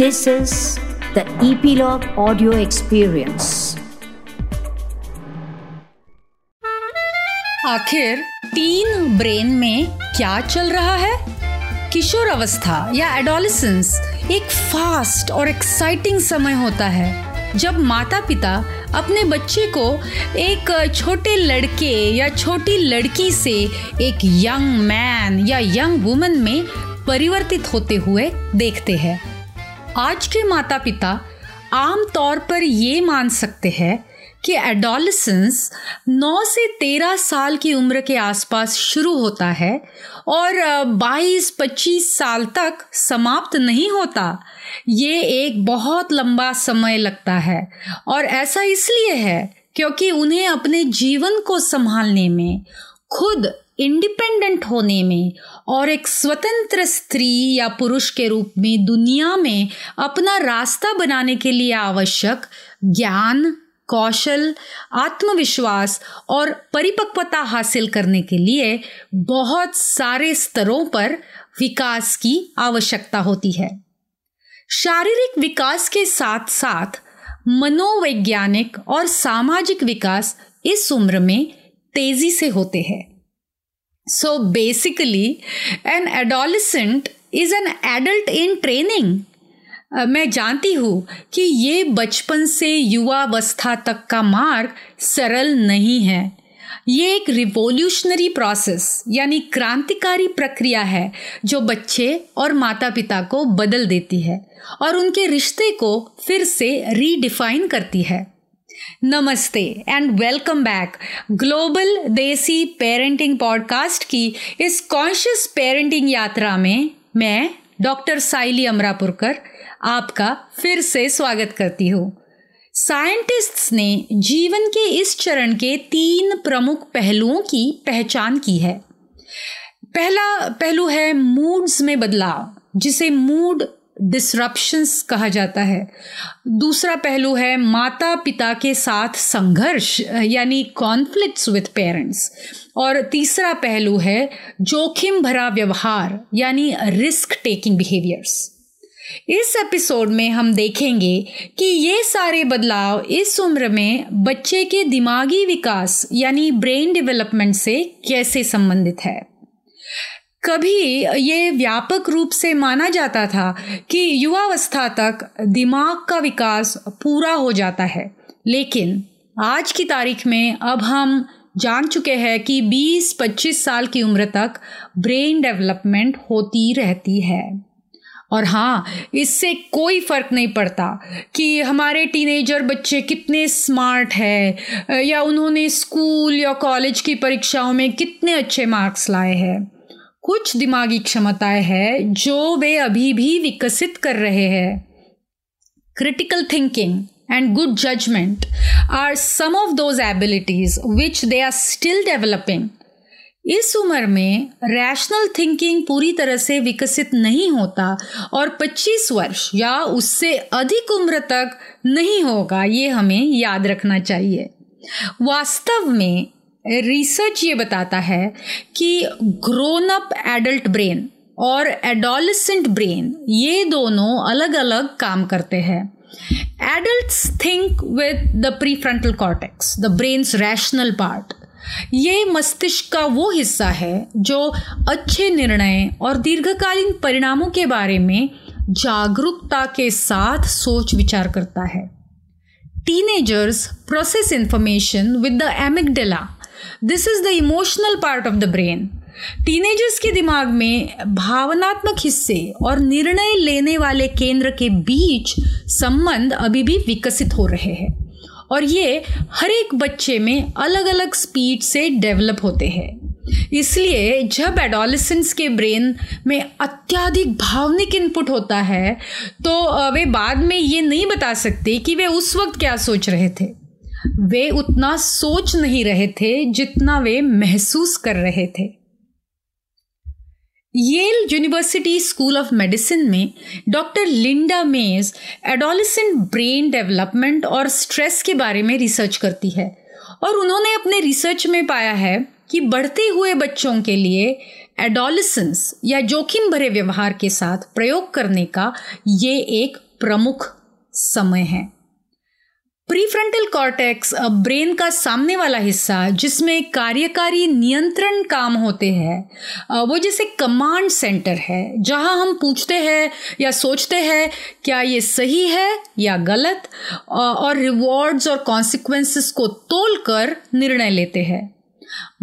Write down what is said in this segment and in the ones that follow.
This is the Epilogue Audio Experience. आखिर teen brain में क्या चल रहा है किशोर अवस्था या एडोलिसेंस एक फास्ट और एक्साइटिंग समय होता है, जब माता पिता अपने बच्चे को एक छोटे लड़के या छोटी लड़की से एक यंग मैन या यंग वुमन में परिवर्तित होते हुए देखते हैं आज के माता पिता आम तौर पर ये मान सकते हैं कि एडोलिसेंस 9 से 13 साल की उम्र के आसपास शुरू होता है और 22-25 साल तक समाप्त नहीं होता। ये एक बहुत लंबा समय लगता है और ऐसा इसलिए है क्योंकि उन्हें अपने जीवन को संभालने में खुद इंडिपेंडेंट होने में और एक स्वतंत्र स्त्री या पुरुष के रूप में दुनिया में अपना रास्ता बनाने के लिए आवश्यक ज्ञान, कौशल, आत्मविश्वास और परिपक्वता हासिल करने के लिए बहुत सारे स्तरों पर विकास की आवश्यकता होती है। शारीरिक विकास के साथ साथ मनोवैज्ञानिक और सामाजिक विकास इस उम्र में तेज़ी से होते हैं। So basically, an adolescent is an adult in training. Uh, मैं जानती हूँ कि ये बचपन से युवावस्था तक का मार्ग सरल नहीं है ये एक रिवोल्यूशनरी प्रोसेस यानी क्रांतिकारी प्रक्रिया है जो बच्चे और माता पिता को बदल देती है और उनके रिश्ते को फिर से रीडिफाइन करती है नमस्ते and welcome back global Desi parenting podcast की इस कॉन्शियस पेरेंटिंग यात्रा में मैं डॉक्टर साइली अमरापुरकर आपका फिर से स्वागत करती हूँ। साइंटिस्ट्स ने जीवन के इस चरण के तीन प्रमुख पहलुओं की पहचान की है। पहला पहलू है मूड्स में बदलाव, जिसे मूड डिसरप्शंस कहा जाता है। दूसरा पहलू है माता पिता के साथ संघर्ष, यानी कॉन्फ्लिक्ट्स विथ पेरेंट्स और तीसरा पहलू है जोखिम भरा व्यवहार, यानी रिस्क टेकिंग बिहेवियर्स इस एपिसोड में हम देखेंगे कि ये सारे बदलाव इस उम्र में बच्चे के दिमागी विकास, यानी ब्रेन डेवलपमेंट से कैसे संबंधित है। कभी ये व्यापक रूप से माना जाता था कि युवावस्था तक दिमाग का विकास पूरा हो जाता है। लेकिन आज की तारीख में अब हम जान चुके हैं कि 20-25 साल की उम्र तक ब्रेन डेवलपमेंट होती रहती है। और हाँ इससे कोई फ़र्क नहीं पड़ता कि हमारे टीनेजर बच्चे कितने स्मार्ट है, या उन्होंने स्कूल या कॉलेज की परीक्षाओं में कितने अच्छे मार्क्स लाए हैं। कुछ दिमागी क्षमताएँ हैं जो वे अभी भी विकसित कर रहे हैं। Critical thinking and good judgement are some of those abilities which they are still developing इस उम्र में रैशनल थिंकिंग पूरी तरह से विकसित नहीं होता और 25 वर्ष या उससे अधिक उम्र तक नहीं होगा, ये हमें याद रखना चाहिए। वास्तव में रिसर्च ये बताता है कि ग्रोन अप एडल्ट ब्रेन और एडोलिसेंट ब्रेन ये दोनों अलग अलग काम करते हैं। Adults think with the prefrontal cortex the brain's rational part ये मस्तिष्क का वो हिस्सा है जो अच्छे निर्णय और दीर्घकालीन परिणामों के बारे में जागरूकता के साथ सोच विचार करता है। Teenagers process information with the amygdala this is the emotional part of the brain teenagers के दिमाग में भावनात्मक हिस्से और निर्णय लेने वाले केंद्र के बीच संबंध अभी भी विकसित हो रहे हैं। और ये हर एक बच्चे में अलग अलग स्पीड से डेवलप होते हैं। इसलिए जब एडोलिसेंस के ब्रेन में अत्याधिक भावनिक इनपुट होता है तो वे बाद में ये नहीं बता सकते कि वे उस वक्त क्या सोच रहे थे। वे उतना सोच नहीं रहे थे जितना वे महसूस कर रहे थे। Yale university school of medicine में doctor Linda Mayes adolescent brain development और स्ट्रेस के बारे में रिसर्च करती है और उन्होंने अपने रिसर्च में पाया है कि बढ़ते हुए बच्चों के लिए एडोलिसेंस या जोखिम भरे व्यवहार के साथ प्रयोग करने का ये एक प्रमुख समय है। प्रीफ्रंटल कॉर्टेक्स ब्रेन का सामने वाला हिस्सा, जिसमें कार्यकारी नियंत्रण काम होते हैं वो जैसे कमांड सेंटर है, जहाँ हम पूछते हैं या सोचते हैं, क्या ये सही है या गलत और रिवॉर्ड्स और कॉन्सिक्वेंसेस को तोल कर निर्णय लेते हैं।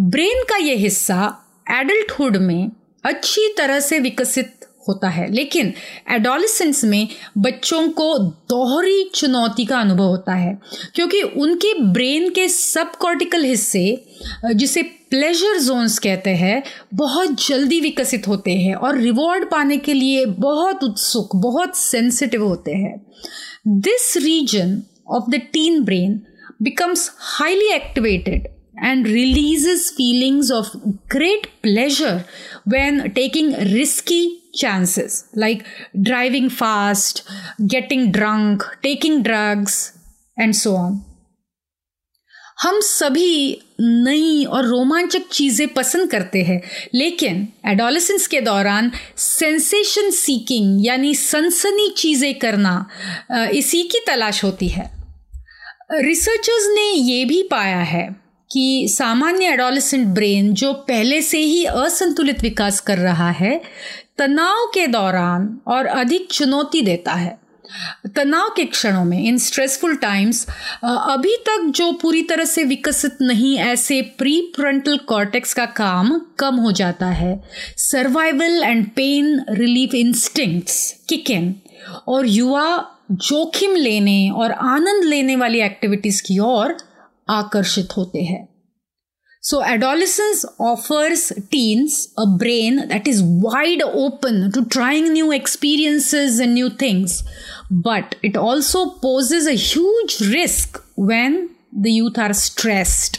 ब्रेन का ये हिस्सा एडल्टहुड में अच्छी तरह से विकसित होता है। लेकिन एडोलिसेंस में बच्चों को दोहरी चुनौती का अनुभव होता है, क्योंकि उनके ब्रेन के सब कॉर्टिकल हिस्से, जिसे प्लेजर जोन्स कहते हैं, बहुत जल्दी विकसित होते हैं और रिवॉर्ड पाने के लिए बहुत उत्सुक, बहुत सेंसिटिव होते हैं। This region of the teen brain becomes highly activated and releases feelings of great pleasure when taking risky chances like driving fast, getting drunk, taking drugs, and so on. हम सभी नई और रोमांचक चीज़ें पसंद करते हैं लेकिन एडोलेसेंस के दौरान सेंसेशन सीकिंग यानी सनसनी चीज़ें करना इसी की तलाश होती है रिसर्चर्स ने ये भी पाया है कि सामान्य एडोलिसेंट ब्रेन जो पहले से ही असंतुलित विकास कर रहा है, तनाव के दौरान और अधिक चुनौती देता है। तनाव के क्षणों में इन स्ट्रेसफुल टाइम्स अभी तक जो पूरी तरह से विकसित नहीं, ऐसे प्री फ्रंटल कॉर्टेक्स का काम कम हो जाता है। Survival and pain relief instincts kick in और युवा जोखिम लेने और आनंद लेने वाली एक्टिविटीज़ की ओर आकर्षित होते हैं। So adolescence offers teens a brain that is wide open to trying new experiences and new things but it also poses a huge risk when the youth are stressed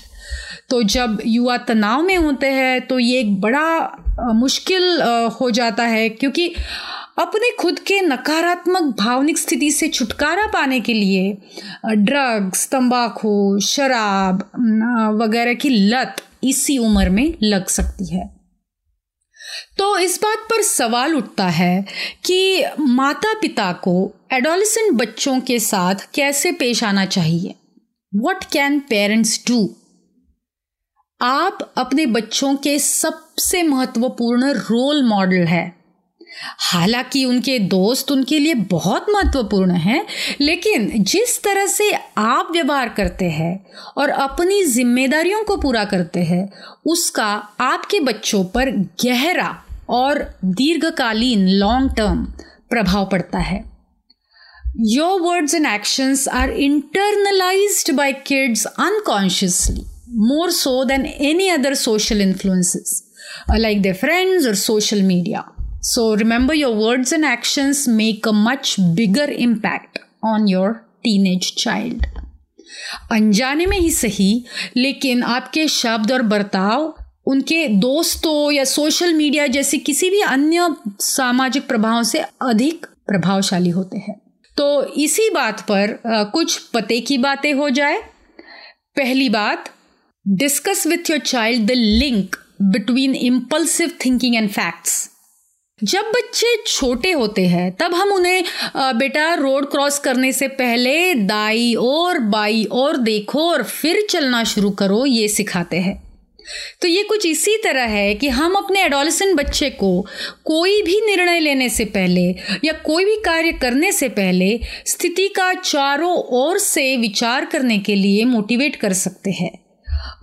तो जब युवा तनाव में होते हैं तो ये एक बड़ा मुश्किल हो जाता है क्योंकि अपने खुद के नकारात्मक भावनिक स्थिति से छुटकारा पाने के लिए ड्रग्स तंबाकू, शराब वगैरह की लत इसी उम्र में लग सकती है। तो इस बात पर सवाल उठता है कि माता पिता को एडोलिसेंट बच्चों के साथ कैसे पेश आना चाहिए? वट कैन पेरेंट्स डू आप अपने बच्चों के सबसे महत्वपूर्ण रोल मॉडल है। हालाँकि उनके दोस्त उनके लिए बहुत महत्वपूर्ण हैं, लेकिन जिस तरह से आप व्यवहार करते हैं और अपनी जिम्मेदारियों को पूरा करते हैं, उसका आपके बच्चों पर गहरा और दीर्घकालीन लॉन्ग टर्म प्रभाव पड़ता है। Your words and actions are internalised by kids unconsciously more so than any other social influences like the friends और social media So remember, your words and actions make a much bigger impact on your teenage child. अनजाने में ही सही लेकिन आपके शब्द और बर्ताव उनके दोस्तों या सोशल मीडिया जैसे किसी भी अन्य सामाजिक प्रभाव से अधिक प्रभावशाली होते हैं। तो इसी बात पर कुछ पते की बातें हो जाए। पहली बात discuss with your child the link between impulsive thinking and facts जब बच्चे छोटे होते हैं, तब हम उन्हें बेटा रोड क्रॉस करने से पहले दाई और बाई और देखो और फिर चलना शुरू करो, ये सिखाते हैं। तो ये कुछ इसी तरह है कि हम अपने एडोलिसन बच्चे को कोई भी निर्णय लेने से पहले या कोई भी कार्य करने से पहले स्थिति का चारों ओर से विचार करने के लिए मोटिवेट कर सकते हैं।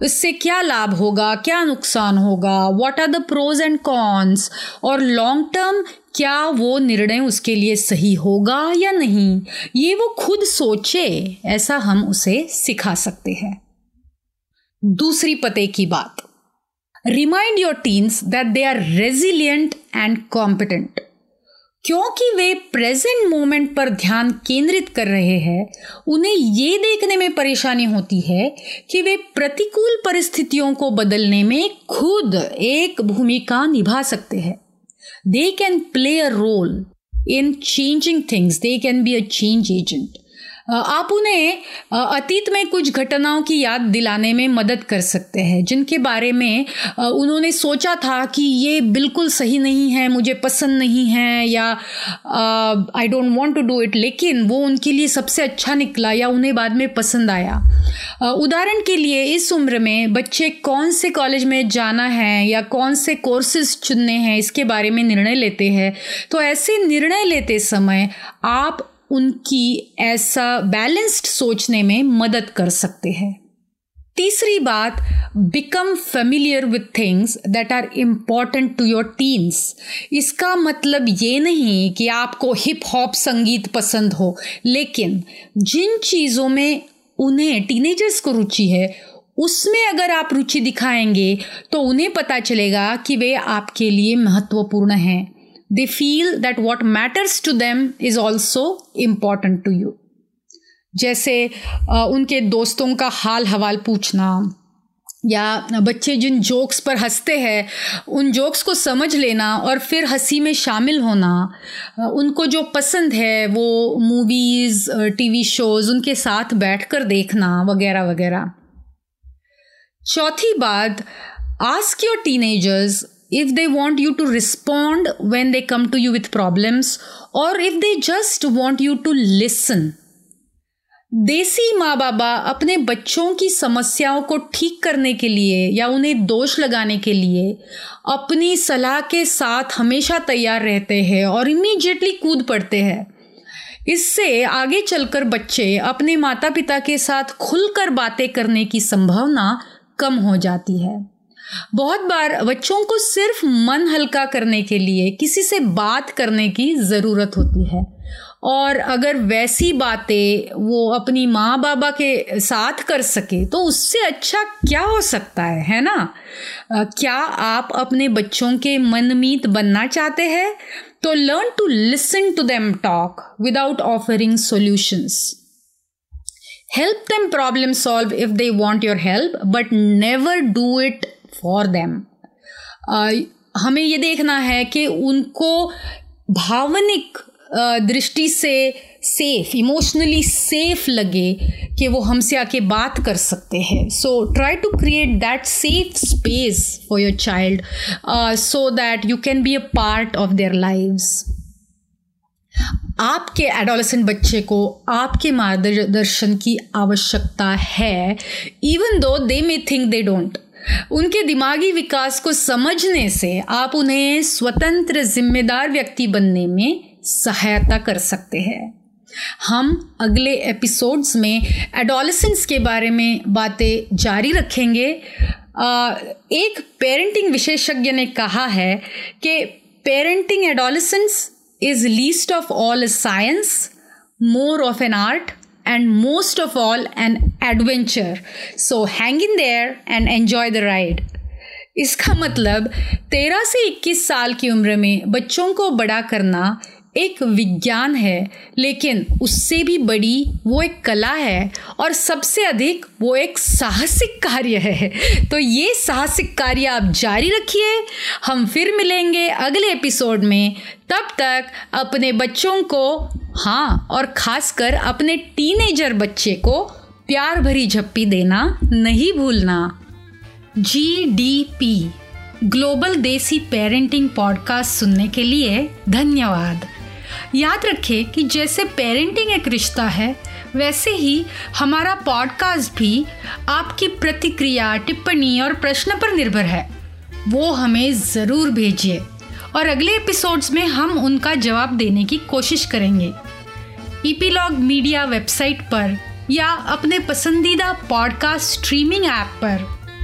इससे क्या लाभ होगा, क्या नुकसान होगा? What are the pros and cons और लॉन्ग टर्म क्या वो निर्णय उसके लिए सही होगा या नहीं? ये वो खुद सोचे, ऐसा हम उसे सिखा सकते हैं। दूसरी पते की बात। Remind your teens that they are resilient and competent क्योंकि वे प्रेजेंट मोमेंट पर ध्यान केंद्रित कर रहे हैं, उन्हें ये देखने में परेशानी होती है कि वे प्रतिकूल परिस्थितियों को बदलने में खुद एक भूमिका निभा सकते हैं। They can play a role in changing things they can be a change agent आप उन्हें अतीत में कुछ घटनाओं की याद दिलाने में मदद कर सकते हैं, जिनके बारे में उन्होंने सोचा था कि ये बिल्कुल सही नहीं है, मुझे पसंद नहीं है या I don't want to do it लेकिन वो उनके लिए सबसे अच्छा निकला या उन्हें बाद में पसंद आया। उदाहरण के लिए इस उम्र में बच्चे कौन से कॉलेज में जाना है या कौन से कोर्सेज चुनने हैं, इसके बारे में निर्णय लेते हैं। तो ऐसे निर्णय लेते समय आप उनकी ऐसा बैलेंस्ड सोचने में मदद कर सकते हैं। तीसरी बात become familiar with things that are important to your teens इसका मतलब ये नहीं कि आपको हिप हॉप संगीत पसंद हो, लेकिन जिन चीज़ों में उन्हें टीनेजर्स को रुचि है, उसमें अगर आप रुचि दिखाएँगे तो उन्हें पता चलेगा कि वे आपके लिए महत्वपूर्ण हैं। They feel that what matters to them is also important to you. जैसे उनके दोस्तों का हाल हवाल पूछना, या बच्चे जिन जोक्स पर हँसते हैं, उन जोक्स को समझ लेना और फिर हँसी में शामिल होना उनको जो पसंद है, वो मूवीज़ टीवी शोज़ उनके साथ बैठकर देखना वगैरह वगैरह चौथी बात ask your teenagers if they want you to respond when they come to you with problems, or if they just want you to listen. देसी माँ बाबा अपने बच्चों की समस्याओं को ठीक करने के लिए या उन्हें दोष लगाने के लिए अपनी सलाह के साथ हमेशा तैयार रहते हैं और इमीजिएटली कूद पड़ते हैं। इससे आगे चलकर बच्चे अपने माता पिता के साथ खुलकर बातें करने की संभावना कम हो जाती है। बहुत बार बच्चों को सिर्फ़ मन हल्का करने के लिए किसी से बात करने की ज़रूरत होती है। और अगर वैसी बातें वो अपनी माँ बाबा के साथ कर सके तो उससे अच्छा क्या हो सकता है है ना? क्या आप अपने बच्चों के मनमीत बनना चाहते हैं? तो learn to listen to them talk without offering solutions help them problem solve if they want your help but never do it for them हमें ये देखना है कि उनको भावनिक दृष्टि से सेफ़ इमोशनली सेफ़ लगे कि वो हमसे आके बात कर सकते हैं. So try to create that safe space for your child so that you can be a part of their lives आपके एडोलेसेंट बच्चे को आपके मार्गदर्शन की आवश्यकता है even though they may think they don't उनके दिमागी विकास को समझने से आप उन्हें स्वतंत्र जिम्मेदार व्यक्ति बनने में सहायता कर सकते हैं। हम अगले एपिसोड्स में एडोलसेंस के बारे में बातें जारी रखेंगे। एक पेरेंटिंग विशेषज्ञ ने कहा है कि parenting adolescence is least of all science more of an art and most of all an adventure. So hang in there and enjoy the ride. इसका मतलब तेरह से इक्कीस साल की उम्र में बच्चों को बड़ा करना एक विज्ञान है, लेकिन उससे भी बड़ी वो एक कला है और सबसे अधिक वो एक साहसिक कार्य है। तो ये साहसिक कार्य आप जारी रखिए। हम फिर मिलेंगे अगले एपिसोड में। तब तक अपने बच्चों को हाँ और खासकर अपने टीनेजर बच्चे को प्यार भरी झप्पी देना नहीं भूलना। G D P global Desi parenting podcast सुनने के लिए धन्यवाद। याद रखें कि जैसे पेरेंटिंग एक रिश्ता है, वैसे ही हमारा पॉडकास्ट भी आपकी प्रतिक्रिया, टिप्पणी और प्रश्न पर निर्भर है। वो हमें ज़रूर भेजिए और अगले एपिसोड्स में हम उनका जवाब देने की कोशिश करेंगे। ईपीलॉग मीडिया वेबसाइट पर या अपने पसंदीदा पॉडकास्ट स्ट्रीमिंग ऐप पर।